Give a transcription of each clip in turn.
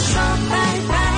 向烦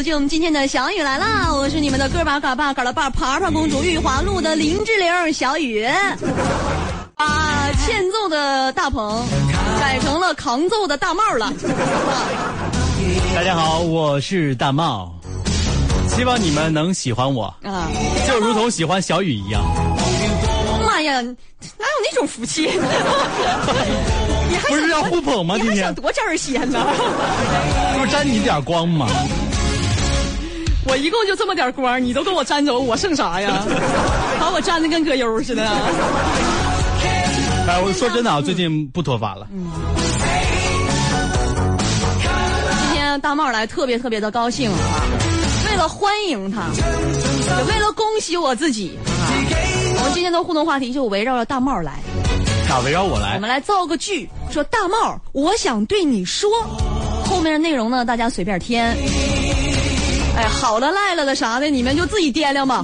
走进我们今天的小雨来啦！我是你们的个把嘎巴嘎了把爬爬公主玉华路的林志玲小雨，把欠揍的大鹏改成了扛揍的大帽了。大家好，我是大帽，希望你们能喜欢我，啊，就如同喜欢小雨一样。妈呀，哪有那种福气？你还不是要互捧吗？你今天还想多沾点鲜呢？不是沾你点光吗？我一共就这么点光，你都跟我沾走，我剩啥呀？把我沾的跟葛优似的。哎，我说真的啊，最近不脱发了。今天大帽来特别特别的高兴啊！为了欢迎他，也为了恭喜我自己啊！我们今天的互动话题就围绕着大帽来，啊，围绕我来我。们来造个句，说大帽，我想对你说。后面的内容呢，大家随便添。哎，好了赖了的啥的，你们就自己掂量吧。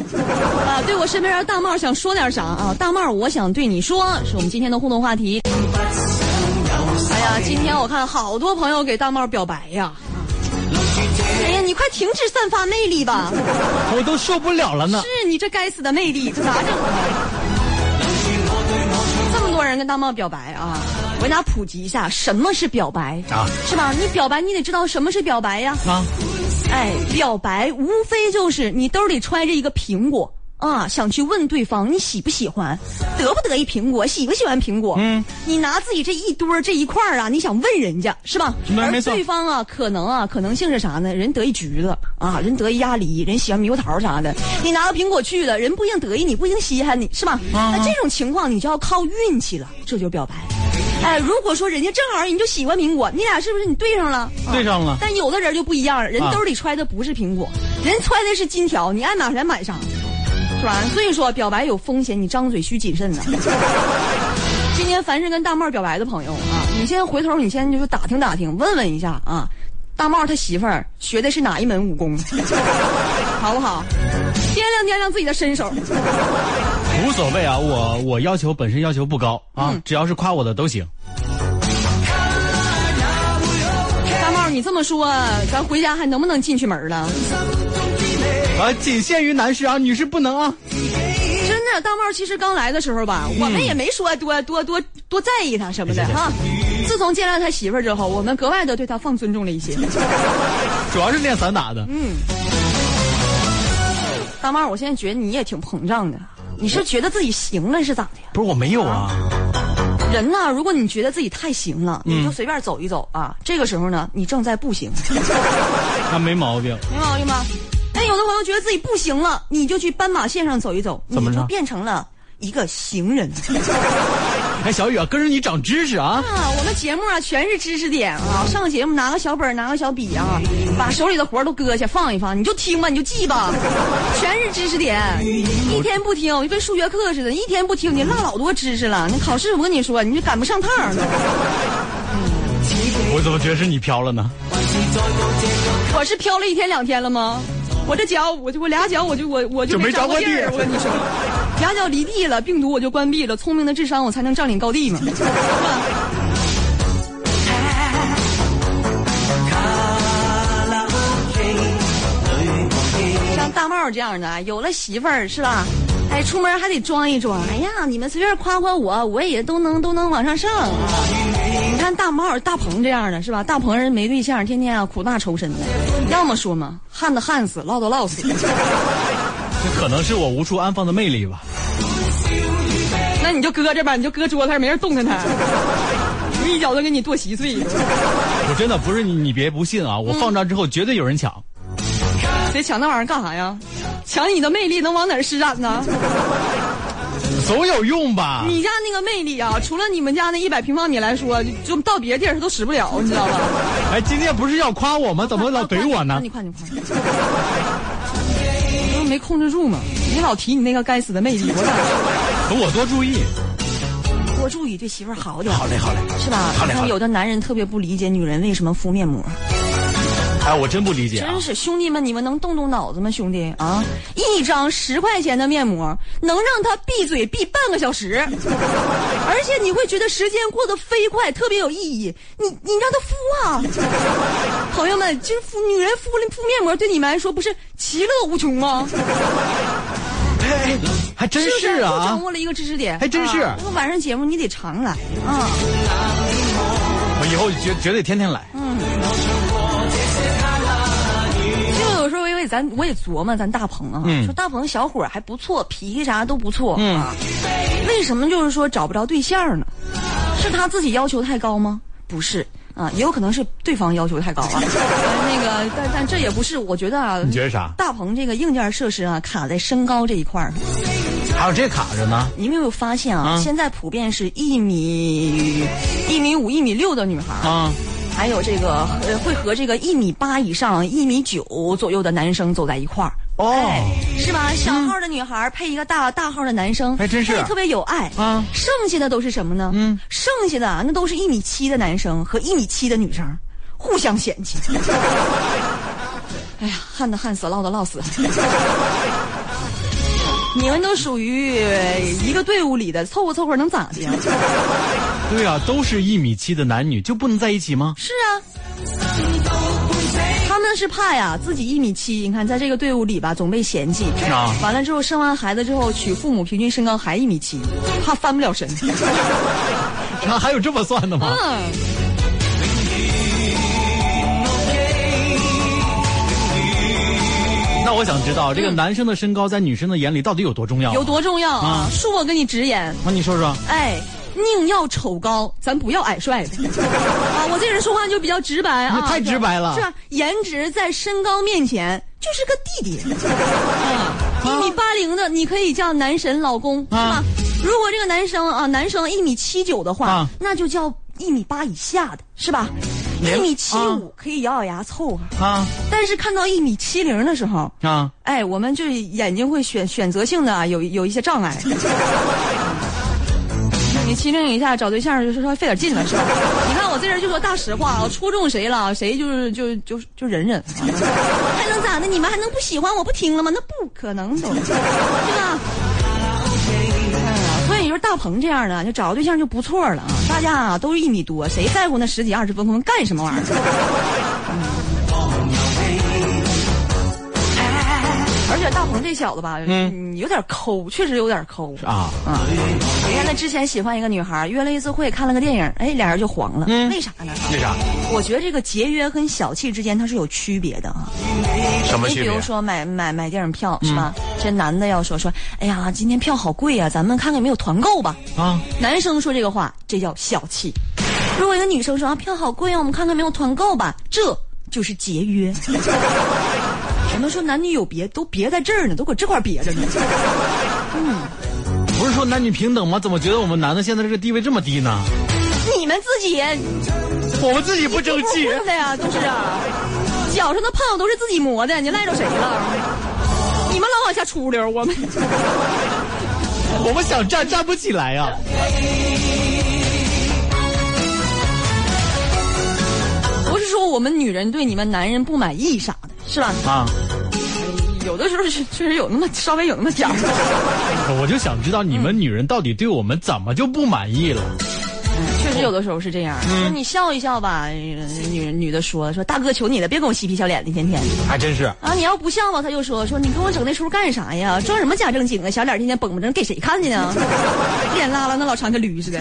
啊，对我身边的大帽想说点啥啊？大帽，我想对你说，是我们今天的互动话题。哎呀，今天我看好多朋友给大帽表白呀。哎呀，你快停止散发魅力吧！我都受不了了呢。是你这该死的魅力，这咋整啊？这么多人跟大帽表白啊！我给大家普及一下，什么是表白啊？是吧？你表白，你得知道什么是表白呀。啊，哎，表白无非就是你兜里揣着一个苹果啊，想去问对方你喜不喜欢，得不得意苹果，喜不喜欢苹果。嗯，你拿自己这一堆儿这一块儿啊，你想问人家是吧？而没没错对方啊，可能啊，可能性是啥呢？人得一橘子啊，人得一鸭梨，人喜欢猕猴桃啥的。你拿个苹果去了，人不一定得意你，不一定稀罕你，是吧？啊那这种情况你就要靠运气了，这就表白。哎，如果说人家正好你就喜欢苹果，你俩是不是你对上了？啊对上了。但有的人就不一样了，人啊兜里揣的不是苹果，人揣的是金条，你爱买啥买啥，是吧？所以说表白有风险，你张嘴需谨慎呐。今天凡是跟大帽表白的朋友啊，你先回头，你先就是打听打听，问问一下啊，大帽他媳妇儿学的是哪一门武功，好不好？掂量掂量自己的身手。无所谓啊，我我要求本身要求不高啊，嗯只要是夸我的都行。大茂，你这么说，咱回家还能不能进去门了？啊，仅限于男士啊，女士不能啊。真的，大茂其实刚来的时候吧，我们也没说多多多多在意他什么的哈。自从见了他媳妇儿之后，我们格外的对他放尊重了一些。主要是练散打的。嗯大茂，我现在觉得你也挺膨胀的，你是觉得自己行了是咋的呀？不是我没有啊，人呢，如果你觉得自己太行了，嗯你就随便走一走啊。这个时候呢，你正在步行，那没毛病。没毛病吧？那有的朋友觉得自己不行了，你就去斑马线上走一走，怎么你就变成了一个行人。哎，小雨啊，跟着你长知识啊。啊，我们节目啊全是知识点啊！上节目拿个小本儿拿个小笔啊，把手里的活儿都搁下放一放，你就听吧，你就记吧，全是知识点。一天不听就跟数学课似的，一天不听你落老多知识了。那考试我跟你说，你就赶不上趟儿了。我怎么觉得是你飘了呢？我是飘了一天两天了吗？我这脚，我就我俩脚，我就我我就就没着过地着过地儿。我跟你说，俩脚离地了，病毒我就关闭了。聪明的智商，我才能占领高地嘛。像大帽这样的，有了媳妇儿是吧？哎，出门还得装一装。哎呀，你们随便夸夸我，我也都能都能往上上啊！你看大帽、大鹏这样的是吧？大鹏人没对象，天天啊苦大仇深的，要么说嘛，旱的旱死，涝的涝死。这可能是我无处安放的魅力吧。那你就搁这吧，你就搁桌子上，没人动弹它。我一脚都给你剁稀碎。我真的不是你，你别不信啊！我放这之后绝对有人抢。谁抢那玩意儿干啥呀？抢你的魅力能往哪儿施展呢？总有用吧？你家那个魅力啊，除了你们家那一百平方米来说，就到别的地儿它都使不了，你知道吧？哎，今天不是要夸我吗？怎么老怼我呢你？夸，你夸，没控制住嘛！你老提你那个该死的魅力，我咋可 我多注意。多注意对媳妇儿好点，好嘞，好嘞。是吧？好嘞好嘞有的男人特别不理解女人为什么敷面膜，哎，我真不理解啊真！是兄弟们，你们能动动脑子吗？兄弟啊，一张十块钱的面膜能让他闭嘴闭半个小时，而且你会觉得时间过得飞快，特别有意义。你你让他敷啊，朋友们，就是敷女人敷敷面膜对你们来说不是其乐无穷吗？哎，还真是啊掌！握了一个知识点，还真是啊这个晚上节目你得常来啊。我以后绝绝对天天来。就咱我也琢磨咱大鹏啊，嗯说大鹏小伙还不错，脾气啥都不错、嗯啊，为什么就是说找不着对象呢？是他自己要求太高吗？不是啊，也有可能是对方要求太高啊。那个，但但这也不是，我觉得啊，你觉得啥？大鹏这个硬件设施啊，卡在身高这一块儿。还有这卡着呢。你们有没有发现啊？啊现在普遍是一米一米五、一米六的女孩儿啊，还有这个呃，会和这个一米八以上、一米九左右的男生走在一块儿。哦哎，是吧？小号的女孩配一个大大号的男生，还真是特别有爱啊剩下的都是什么呢？嗯，剩下的啊那都是一米七的男生和一米七的女生，互相嫌弃。哎呀，旱的旱死，涝的涝死。你们都属于一个队伍里的，凑合凑合能咋的呀？对啊，都是一米七的男女，就不能在一起吗？是啊，他们是怕呀，自己一米七，你看在这个队伍里吧，总被嫌弃。啊完了之后生完孩子之后，娶父母平均身高还一米七，怕翻不了身。啊，还有这么算的吗？嗯，那我想知道，这个男生的身高在女生的眼里到底有多重要？有？多重要啊啊！恕我跟你直言，那你说说。哎。宁要丑高，咱不要矮帅的 啊！我这人说话就比较直白啊，太直白了是吧？颜值在身高面前就是个弟弟。啊，一米八零的你可以叫男神老公，是吧啊？如果这个男生啊，男生一米七九的话啊，那就叫一米八以下的，是吧？连一米七啊五可以咬咬牙凑合，啊但是看到一米七零的时候，啊！哎，我们就眼睛会选选择性的啊有有一些障碍。你七零以下找对象就是说费点劲了，是吧？你看我这人就说大实话，我戳中谁了，谁就是就就就忍忍，还能咋的？你们还能不喜欢我不听了吗？那不可能都，对吧？大鹏这样的，就找个对象就不错了啊！大家啊都一米多，谁在乎那十几二十公分干什么玩意儿？而且大鹏这小子吧，嗯，有点抠，确实有点抠啊啊！你看他之前喜欢一个女孩，约了一次会，看了个电影，哎，俩人就黄了。嗯为啥呢？为啥？我觉得这个节约跟小气之间它是有区别的啊。什么区别你比如？说买买买电影票是吧？这男的要说说，哎呀，今天票好贵啊，咱们看看有没有团购吧。啊，男生说这个话，这叫小气。如果一个女生说啊，票好贵啊，我们看看有没有团购吧，这就是节约。我们说男女有别，都别在这儿呢，都搁这块儿别着呢。嗯不是说男女平等吗？怎么觉得我们男的现在这个地位这么低呢？你们自己我们自己不争气。混的呀，都是啊。脚上的泡都是自己磨的，你赖着谁了？你们老往下出溜，我们我们想站站不起来呀、不是说我们女人对你们男人不满意啥的，是吧？啊！有的时候是确实有那么稍微有那么点儿。我就想知道你们女人到底对我们怎么就不满意了？确实有的时候是这样，说你笑一笑吧，呃女女的说说大哥求你了，别跟我嬉皮笑脸的，天天还真是。啊，你要不笑吧，他就说说你跟我整那出干啥呀？装什么假正经啊？小脸天天绷不正，给谁看去呢？脸拉拉那老长跟驴似的。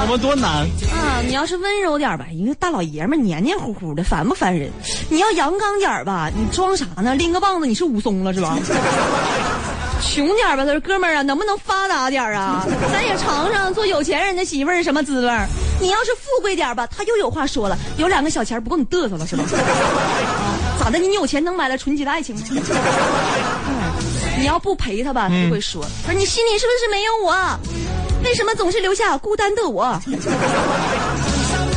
我们多难，啊，你要是温柔点吧，一个大老爷们儿黏黏糊糊的，烦不烦人？你要阳刚点吧，你装啥呢？拎个棒子，你是武松了是吧？穷点吧，他说哥们儿啊，能不能发达点儿啊？咱也尝尝做有钱人的媳妇儿是什么滋味儿。你要是富贵点吧，他又有话说了，有两个小钱不够你嘚瑟了是吧？啊，咋的？你有钱能买来纯洁的爱情吗？你要不陪他吧，他就会说，说你心里是不是没有我？为什么总是留下孤单的我？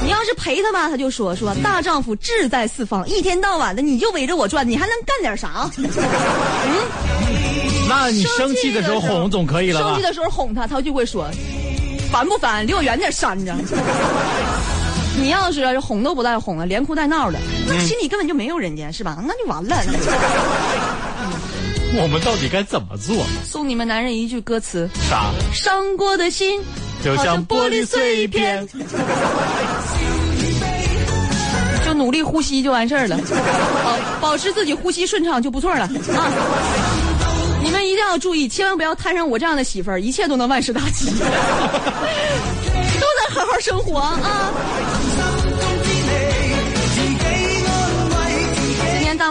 你要是陪他吧，他就说说大丈夫志在四方，一天到晚的你就围着我转，你还能干点啥？嗯那你生气的时候哄总可以了吧生气？的时候哄他，他就会说：“烦不烦？离我远点，扇着。”你要是哄都不带哄的，连哭带闹的，那心里根本就没有人家，是吧？那就完了。我们到底该怎么做？送你们男人一句歌词：啥？伤过的心就像玻璃碎片。就努力呼吸就完事儿了，保保持自己呼吸顺畅就不错了啊！你们一定要注意，千万不要摊上我这样的媳妇儿，一切都能万事大吉，都能好好生活啊！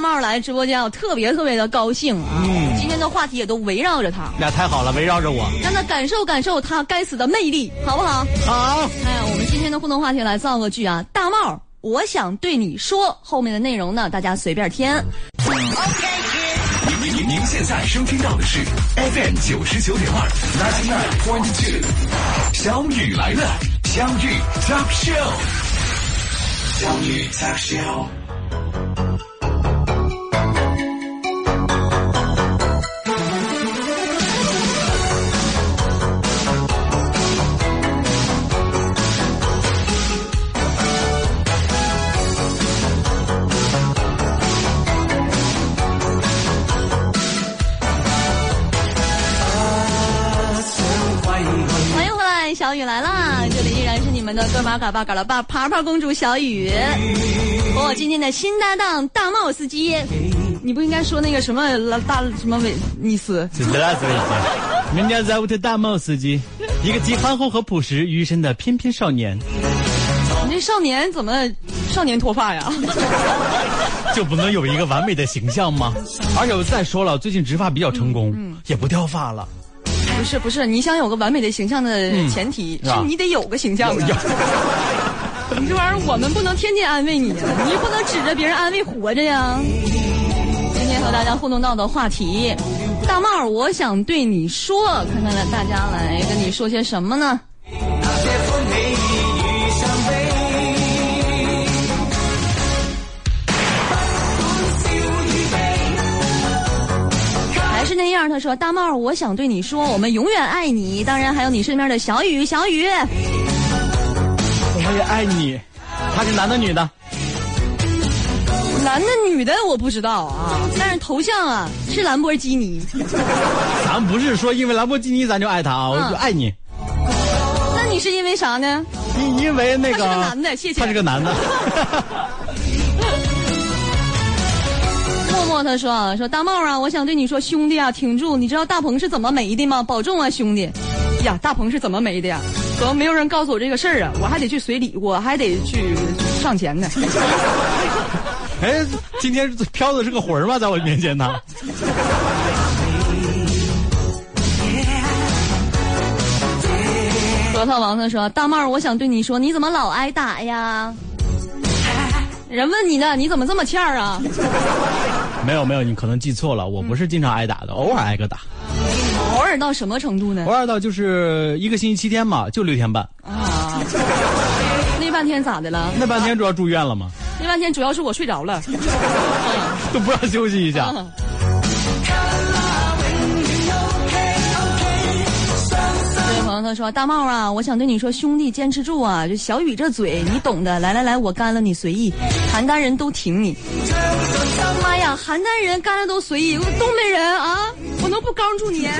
大帽来直播间，我特别特别的高兴啊！嗯今天的话题也都围绕着他，那太好了，围绕着我。让他感受感受他该死的魅力，好不好？好，哎，我们今天的互动话题来造个句啊，大帽，我想对你说，后面的内容呢，大家随便填。您您您现在收听到的是 FM 九十九点二，ninety nine point two，小雨来了，相遇 Talk Show，相遇 Talk Show。小雨来啦！这里依然是你们的哥马嘎巴嘎拉巴爬爬公主小雨，和我今天的新搭档大帽司机。你不应该说那个什么大什么维尼斯？是拉斯维加。人家在乌特大帽司机，一个既憨厚和朴实于一身的翩翩少年，你这少年怎么少年脱发呀？就不能有一个完美的形象吗？而且再说了，最近植发比较成功，也不掉发了。不是不是，你想有个完美的形象的前提、是你得有个形象的。你 这玩意儿我们不能天天安慰你啊，你不能指着别人安慰活着呀。今天和大家互动到的话题，大帽，我想对你说，看看来大家来跟你说些什么呢？那样，他说：“大帽，我想对你说，我们永远爱你。当然，还有你身边的小雨，小雨。我也爱你。他是男的女的？男的女的我不知道啊，但是头像啊是兰博基尼。咱不是说因为兰博基尼咱就爱他啊，我就爱你。那你是因为啥呢？因因为那个他是个男的谢谢他是个男的。默默他说啊，说大帽啊，我想对你说，兄弟啊，挺住！你知道大鹏是怎么没的吗？保重啊，兄弟！呀，大鹏是怎么没的呀？怎么没有人告诉我这个事儿啊？我还得去随礼，我还得去上前呢。哎，今天飘的是个魂儿吗？在我面前呢？核桃王他说：“大帽，我想对你说，你怎么老挨打呀？人问你呢，你怎么这么欠儿啊？没有没有，你可能记错了，我不是经常挨打的，偶尔挨个打，偶尔到什么程度呢偶？尔到就是一个星期七天嘛，就六天半，啊，那半天咋的了？那半天主要住院了嘛，那半天主要是我睡着了。都不让休息一下。这位朋友他说：“大帽啊，我想对你说，兄弟坚持住啊！就小雨这嘴，你懂的。来来来，我干了你随意，邯郸人都挺你。邯郸人干的都随意，我东北人啊，我能不刚住你？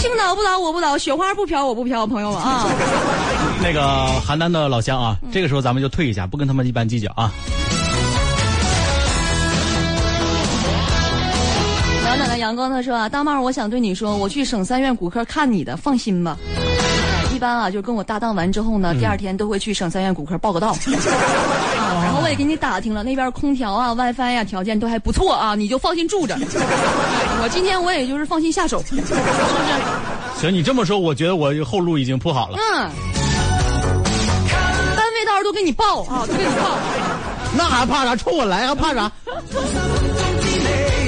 青岛不倒我不倒，雪花不飘我不飘，朋友们啊！那个邯郸的老乡啊，这个时候咱们就退一下，不跟他们一般计较啊。暖暖的阳光他说啊，大帽，我想对你说，我去省三院骨科看你的，放心吧。一般啊，就跟我搭档完之后呢，第二天都会去省三院骨科报个到。啊，然后我也给你打听了，那边空调啊、WiFi 呀、条件都还不错啊，你就放心住着。我今天我也就是放心下手，是不是？行，你这么说，我觉得我后路已经铺好了。嗯。单位到时候都给你报啊，都给你报，那还怕啥？冲我来还怕啥？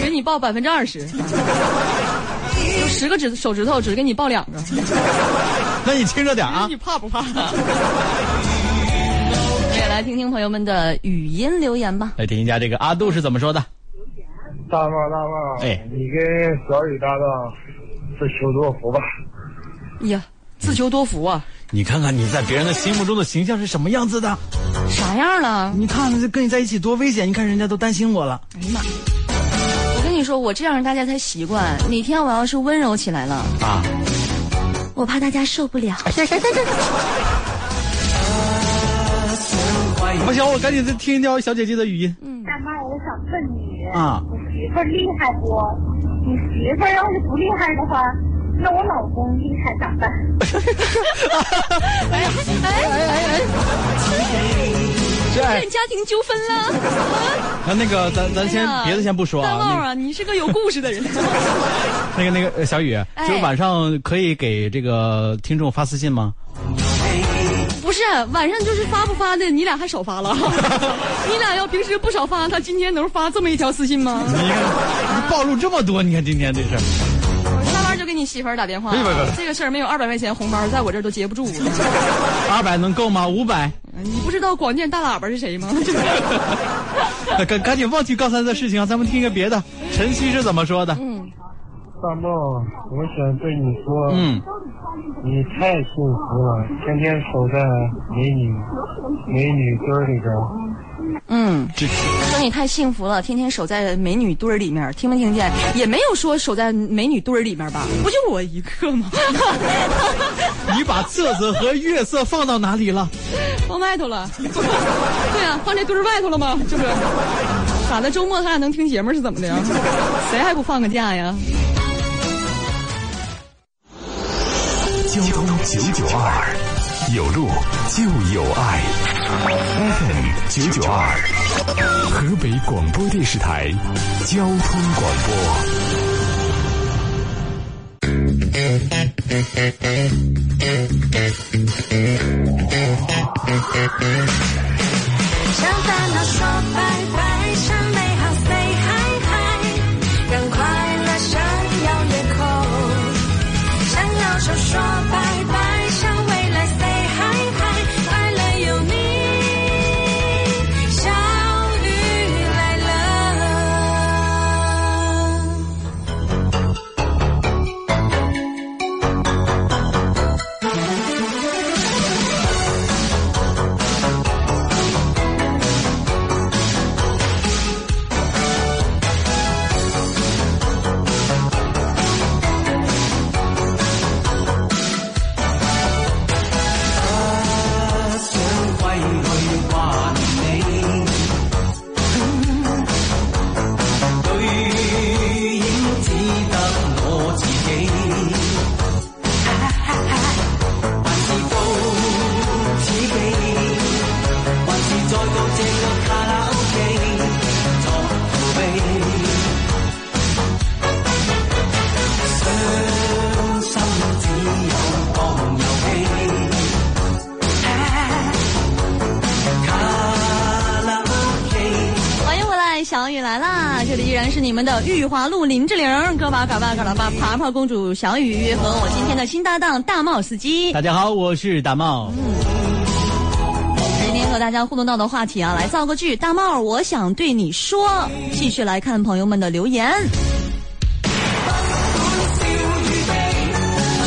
给你报百分之二十，就十个指手指头只给你报两个，那你轻着点啊你！怕不怕？也来听听朋友们的语音留言吧。来听一下这个阿杜是怎么说的。大帽大帽，哎你跟小雨搭档自求多福吧。哎呀，自求多福啊，你看看你在别人的心目中的形象是什么样子的？啥样了？你看这跟你在一起多危险！你看人家都担心我了。哎呀妈！我跟你说，我这样大家才习惯。哪天我要是温柔起来了，啊，我怕大家受不了。不行，我赶紧再听一条小姐姐的语音。嗯大妈，我想问你，啊我媳妇儿厉害不？你媳妇儿要是不厉害的话，那我老公厉害咋办？哎哎哎哎，这出现家庭纠纷了。那那个咱咱先别的先不说大帽啊，啊，你是个有故事的人。那个那个小雨，哎就晚上可以给这个听众发私信吗？不是晚上就是发不发的，你俩还少发了。你俩要平时不少发，他今天能发这么一条私信吗？你看，你暴露这么多，你看今天这事儿，我下班就给你媳妇儿打电话别别别，这个事儿没有二百块钱红包，在我这儿都接不住。二百能够吗？五百？你不知道广电大喇叭是谁吗？赶赶紧忘记刚才的事情啊，咱们听个别的。晨曦是怎么说的？嗯，大帽，我想对你说，嗯，你太幸福了，天天守在美女美女堆儿里边儿。嗯，这说你太幸福了，天天守在美女堆儿里面，听没听见？也没有说守在美女堆儿里面吧？不就我一个吗？你把瑟瑟和月色放到哪里了？放外头了。对啊、放这堆儿外头了吗？这不是？咋的？周末他俩能听节目是怎么的呀？谁还不放个假呀？交通九九二，有路就有爱。FM 九九二，河北广播电视台交通广播。向烦恼说拜拜，然是你们的玉华路林志玲，哥巴嘎巴嘎拉巴爬爬公主小雨和我今天的新搭档大帽司机。大家好，我是大茂。今天和大家互动到的话题啊，来造个句。大帽，我想对你说。继续来看朋友们的留言。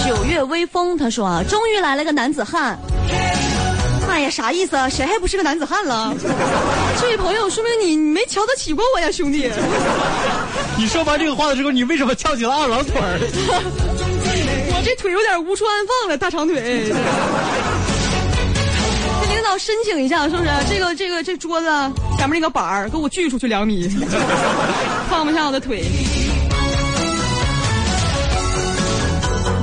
九月微风，他说啊，终于来了个男子汉。哎呀，啥意思啊？谁还不是个男子汉了？这位朋友，说明你你没瞧得起过我呀，兄弟。你说完这个话的时候，你为什么翘起了二郎腿？我这腿有点无处安放了，大长腿。这领导申请一下，是不是？这个这个这桌子前面那个板儿，给我锯出去两米，放不下我的腿。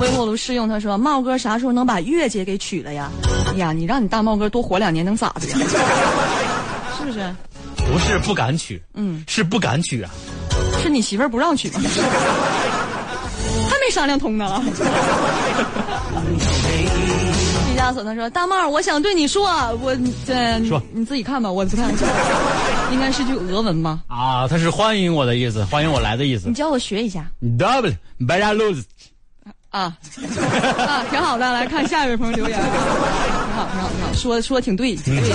微波炉试用，他说：“茂哥啥时候能把月姐给娶了呀？”哎呀，你让你大茂哥多活两年能咋的呀？是不是？不是不敢娶，嗯，是不敢娶啊。是你媳妇儿不让娶吗？还没商量通呢。毕加索他说：“大帽，我想对你说，我这说你自己看吧，我不看。应该是句俄文吗？啊，他是欢迎我的意思，欢迎我来的意思你。教我学一下 Double b e l a r u s 啊啊，挺好的。来看下一位朋友留言，挺好，挺好，挺好，说说挺对，挺对。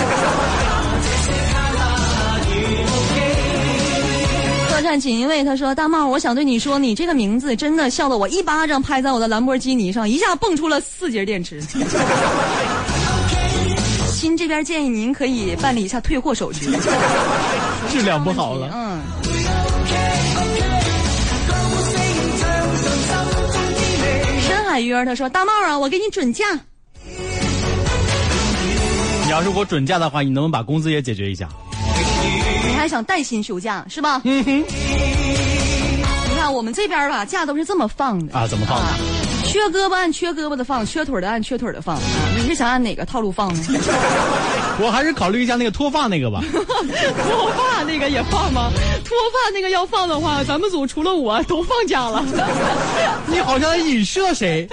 客栈锦衣卫他说：“大茂，我想对你说，你这个名字真的笑得我一巴掌拍在我的兰博基尼上，一下蹦出了四节电池。”亲这边建议您可以办理一下退货手续，质量不好了。嗯。鱼儿他说：“大茂啊，我给你准假。你要是给我准假的话，你能不能把工资也解决一下？你还想带薪休假是吧？嗯哼。你看我们这边吧，假都是这么放的啊怎么放的啊缺胳膊按缺胳膊的放，缺腿的按缺腿的放。啊你是想按哪个套路放呢？我还是考虑一下那个脱发那个吧。脱发那个也放吗？脱发那个要放的话，咱们组除了我都放假了。你好像在影射谁？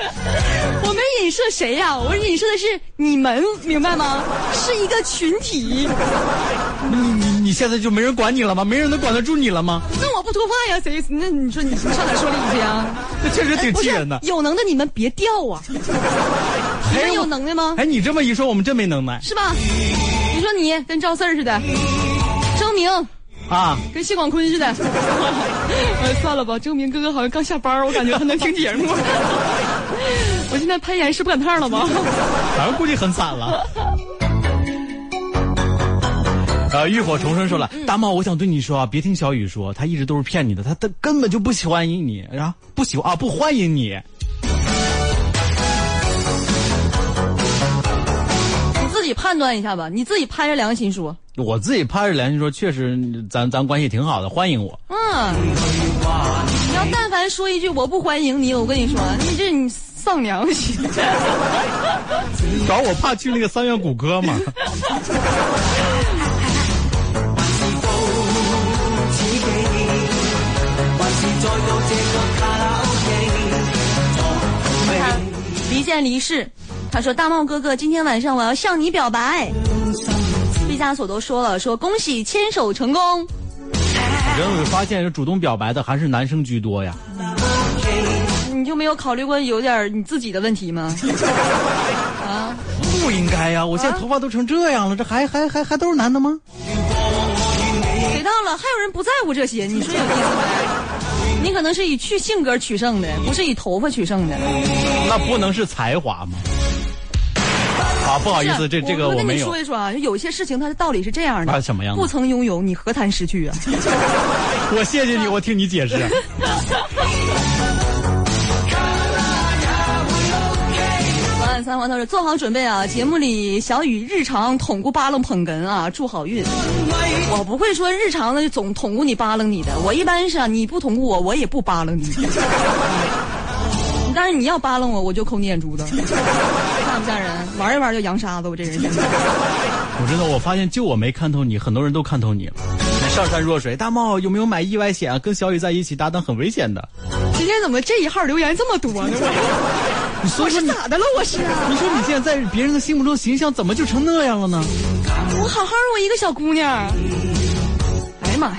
我没影射谁呀、我影射的是你们，明白吗？是一个群体。你你你现在就没人管你了吗？没人能管得住你了吗？那我不脱发呀，谁？那你说你你上哪说理去啊？这确实挺气人的。有能耐你们别掉啊！你们有能耐吗？哎，你这么一说，我们真没能耐是吧？你说你跟赵四儿似的，征明啊！跟谢广坤似的。哎，算了吧，征明哥哥好像刚下班，我感觉他能听节目。我现在攀岩是不赶趟了吗？反正估计很惨了。呃，浴火重生说了，大茂，我想对你说啊，别听小雨说，他一直都是骗你的，他他根本就不喜欢你，然啊，不喜欢啊，不欢迎你。你自己判断一下吧，你自己拍着良心说。我自己拍着良心说，确实咱咱关系挺好的，欢迎我。嗯，你要但凡说一句我不欢迎你，我跟你说，你这你丧良心。主要我怕去那个三元谷歌嘛。离世，他说大茂哥哥，今天晚上我要向你表白。毕加索都说了，说恭喜牵手成功。你有没有发现，主动表白的还是男生居多呀？你就没有考虑过有点你自己的问题吗？啊，不应该呀！我现在头发都成这样了，这还还还还都是男的吗？给到了，还有人不在乎这些，你说有意思没？你可能是以去性格取胜的，不是以头发取胜的。那不能是才华吗？啊，不好意思，这这个我跟没有你说一说啊，有些事情它的道理是这样的，啊什么样的不曾拥有，你何谈失去啊？我谢谢你，我听你解释。三环他说做好准备啊，节目里小雨日常捅咕扒楞捧哏啊，祝好运。我不会说日常的总捅咕你扒楞你的，我一般是啊，你不捅咕我，我也不扒楞你。但是你要扒楞我，我就抠你眼珠子，吓不吓人？玩一玩就扬沙子，我这人。我真的，我发现就我没看透你，很多人都看透你了。上善若水，大茂有没有买意外险啊？跟小雨在一起搭档很危险的。今天怎么这一号留言这么多呢？我你说说你，我是咋的了？我是啊，你说你现在在别人的心目中形象怎么就成那样了呢？我好好的我一个小姑娘。哎呀妈呀！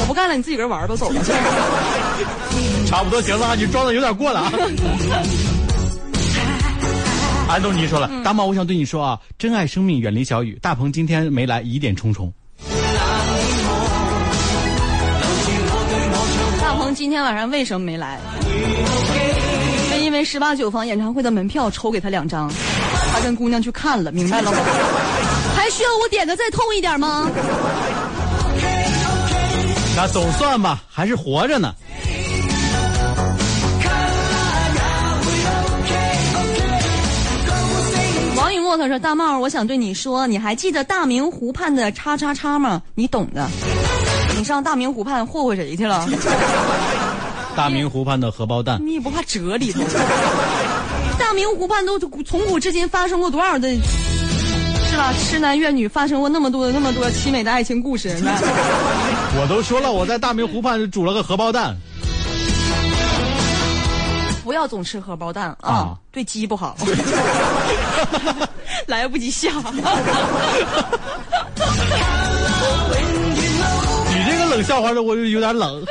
我不干了，你自己个人玩吧，走吧。差不多行了啊，你装的有点过了啊。安东尼说了，大毛，我想对你说啊，珍爱生命，远离小雨。大鹏今天没来，疑点重重。大鹏今天晚上为什么没来？十八九房演唱会的门票抽给他两张，他跟姑娘去看了，明白了吗？还需要我点的再痛一点吗？那总算吧，还是活着呢。王雨墨他说：“大帽，我想对你说，你还记得大明湖畔的叉叉叉吗？你懂的。你上大明湖畔霍霍谁去了？大明湖畔的荷包蛋，你也不怕折里头？大明湖畔都从古至今发生过多少的，是吧？痴男怨女发生过那么多那么多凄美的爱情故事，那我都说了，我在大明湖畔煮了个荷包蛋。不要总吃荷包蛋啊，啊对鸡不好。来不及下。你这个冷笑话的我就有点冷。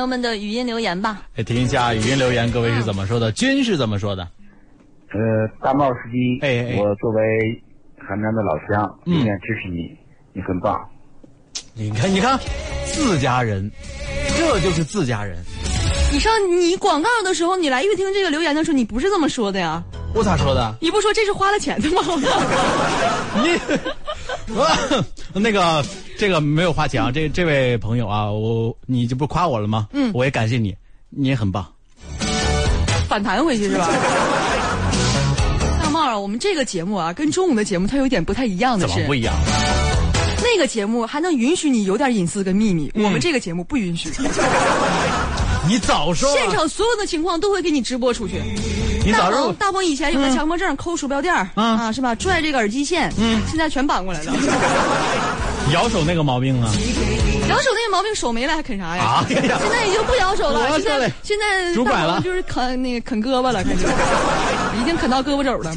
友们的语音留言吧。来听一下语音留言，各位是怎么说的？君是怎么说的？呃，大帽司机，哎哎我作为邯郸的老乡，嗯永远支持你，你很棒。你看，你看，自家人，这就是自家人。你上你广告的时候，你来乐听这个留言的时候，你不是这么说的呀？我咋说的？你不说这是花了钱的吗？你，那个这个没有花钱啊，这这位朋友啊，我你这不夸我了吗？嗯我也感谢你，你也很棒。反弹回去是吧？大帽啊，我们这个节目啊，跟中午的节目它有点不太一样的是怎么不，一样？那个节目还能允许你有点隐私跟秘密，嗯我们这个节目不允许。你早说啊！现场所有的情况都会给你直播出去。大你早说鹏，大鹏以前有个强迫症，抠鼠标垫儿嗯啊，是吧？拽这个耳机线，嗯现在全绑过来了。咬手那个毛病啊！咬手那个毛病手没了还啃啥呀？现在已经不咬手了，现在现在大鹏就是啃那个啃胳膊了，开始已经啃到胳膊肘了，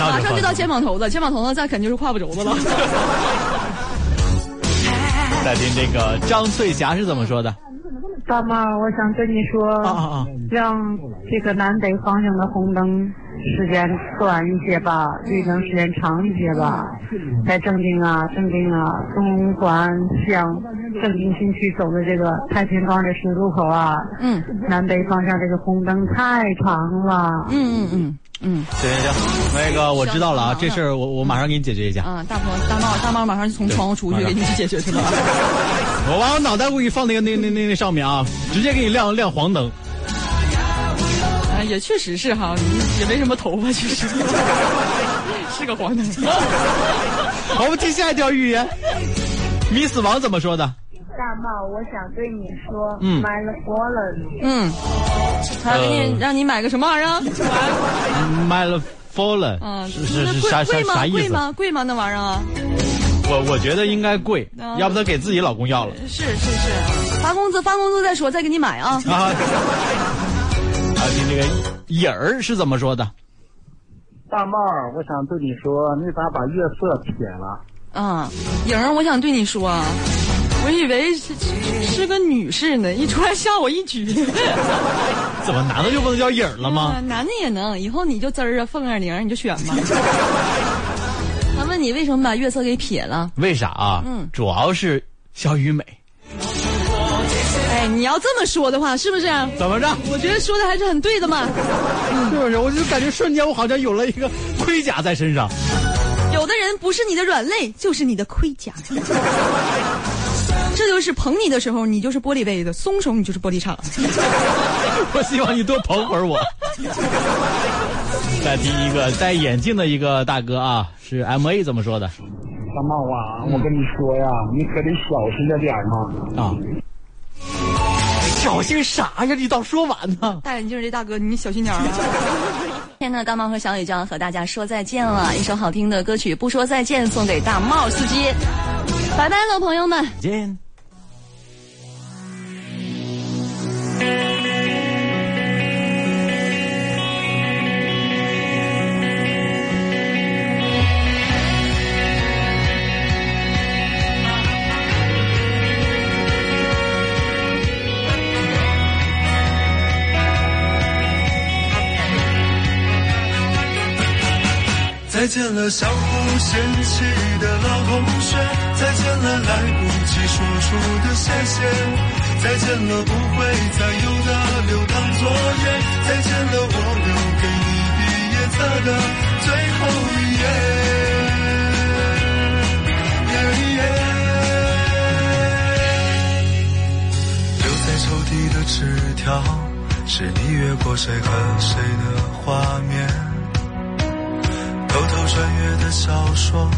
马上就到肩膀头子，肩膀头子再啃就是胯部轴子了。再听这个张翠霞是怎么说的？大妈，我想跟你说，啊啊啊！让这个南北方向的红灯时间短一些吧，绿灯时间长一些吧。在正定啊，正定啊，东环向正定新区走的这个太平庄这十字路口啊，嗯南北方向这个红灯太长了。嗯嗯嗯嗯行行行，那个我知道了啊，这事儿我我马上给你解决一下。啊，大鹏大帽大帽马上就从窗户出去给你去解决去了。我把我脑袋给你放那个那那那那上面啊，直接给你亮亮黄灯。啊，也确实是哈，你也没什么头发，其实 是个黄灯。我们听下一条语言，米死亡怎么说的？大帽，我想对你说，嗯买了佛了。嗯，他给你、呃让你买个什么 玩意儿啊？买了 fallen，嗯，是是啥啥？啥意思？贵吗？贵吗？那玩意儿啊？我我觉得应该贵啊，要不他给自己老公要了是是是，发工资发工资再说，再给你买啊。啊。啊，你这个影儿是怎么说的？大帽，我想对你说，你咋把月色撇了？啊，影儿，我想对你说啊，我以为是是是个女士呢，一出来吓我一局。怎么男的就不能叫影儿了吗？啊男的也能，以后你就滋儿啊，凤儿玲儿你就选吧。他问你为什么把月色给撇了？为啥啊？嗯主要是小雨美，哎，你要这么说的话，是不是？怎么着？我觉得说的还是很对的嘛。是不是？我就感觉瞬间我好像有了一个盔甲在身上。有的人不是你的软肋，就是你的盔甲。这就是捧你的时候，你就是玻璃杯子；松手，你就是玻璃碴。我希望你多捧会儿我。再听一个戴眼镜的一个大哥啊，是 M A 怎么说的大帽啊，我跟你说呀，你可得小心着点儿嘛。啊？小心啥呀？你倒说完呢。戴眼镜这大哥，你小心点儿啊！天呐，大帽和小雨就要和大家说再见了。一首好听的歌曲《不说再见》送给大帽司机，拜拜了，朋友们。再见。见了，相互嫌弃的老同学；再见了，来不及说出的谢谢；再见了，不会再有的留堂作业；再见了，我留给你毕业册的最后一页。留在抽屉的纸条，是你越过谁和谁的画面。穿越的小说，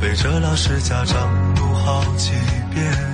背着老师家长读好几遍。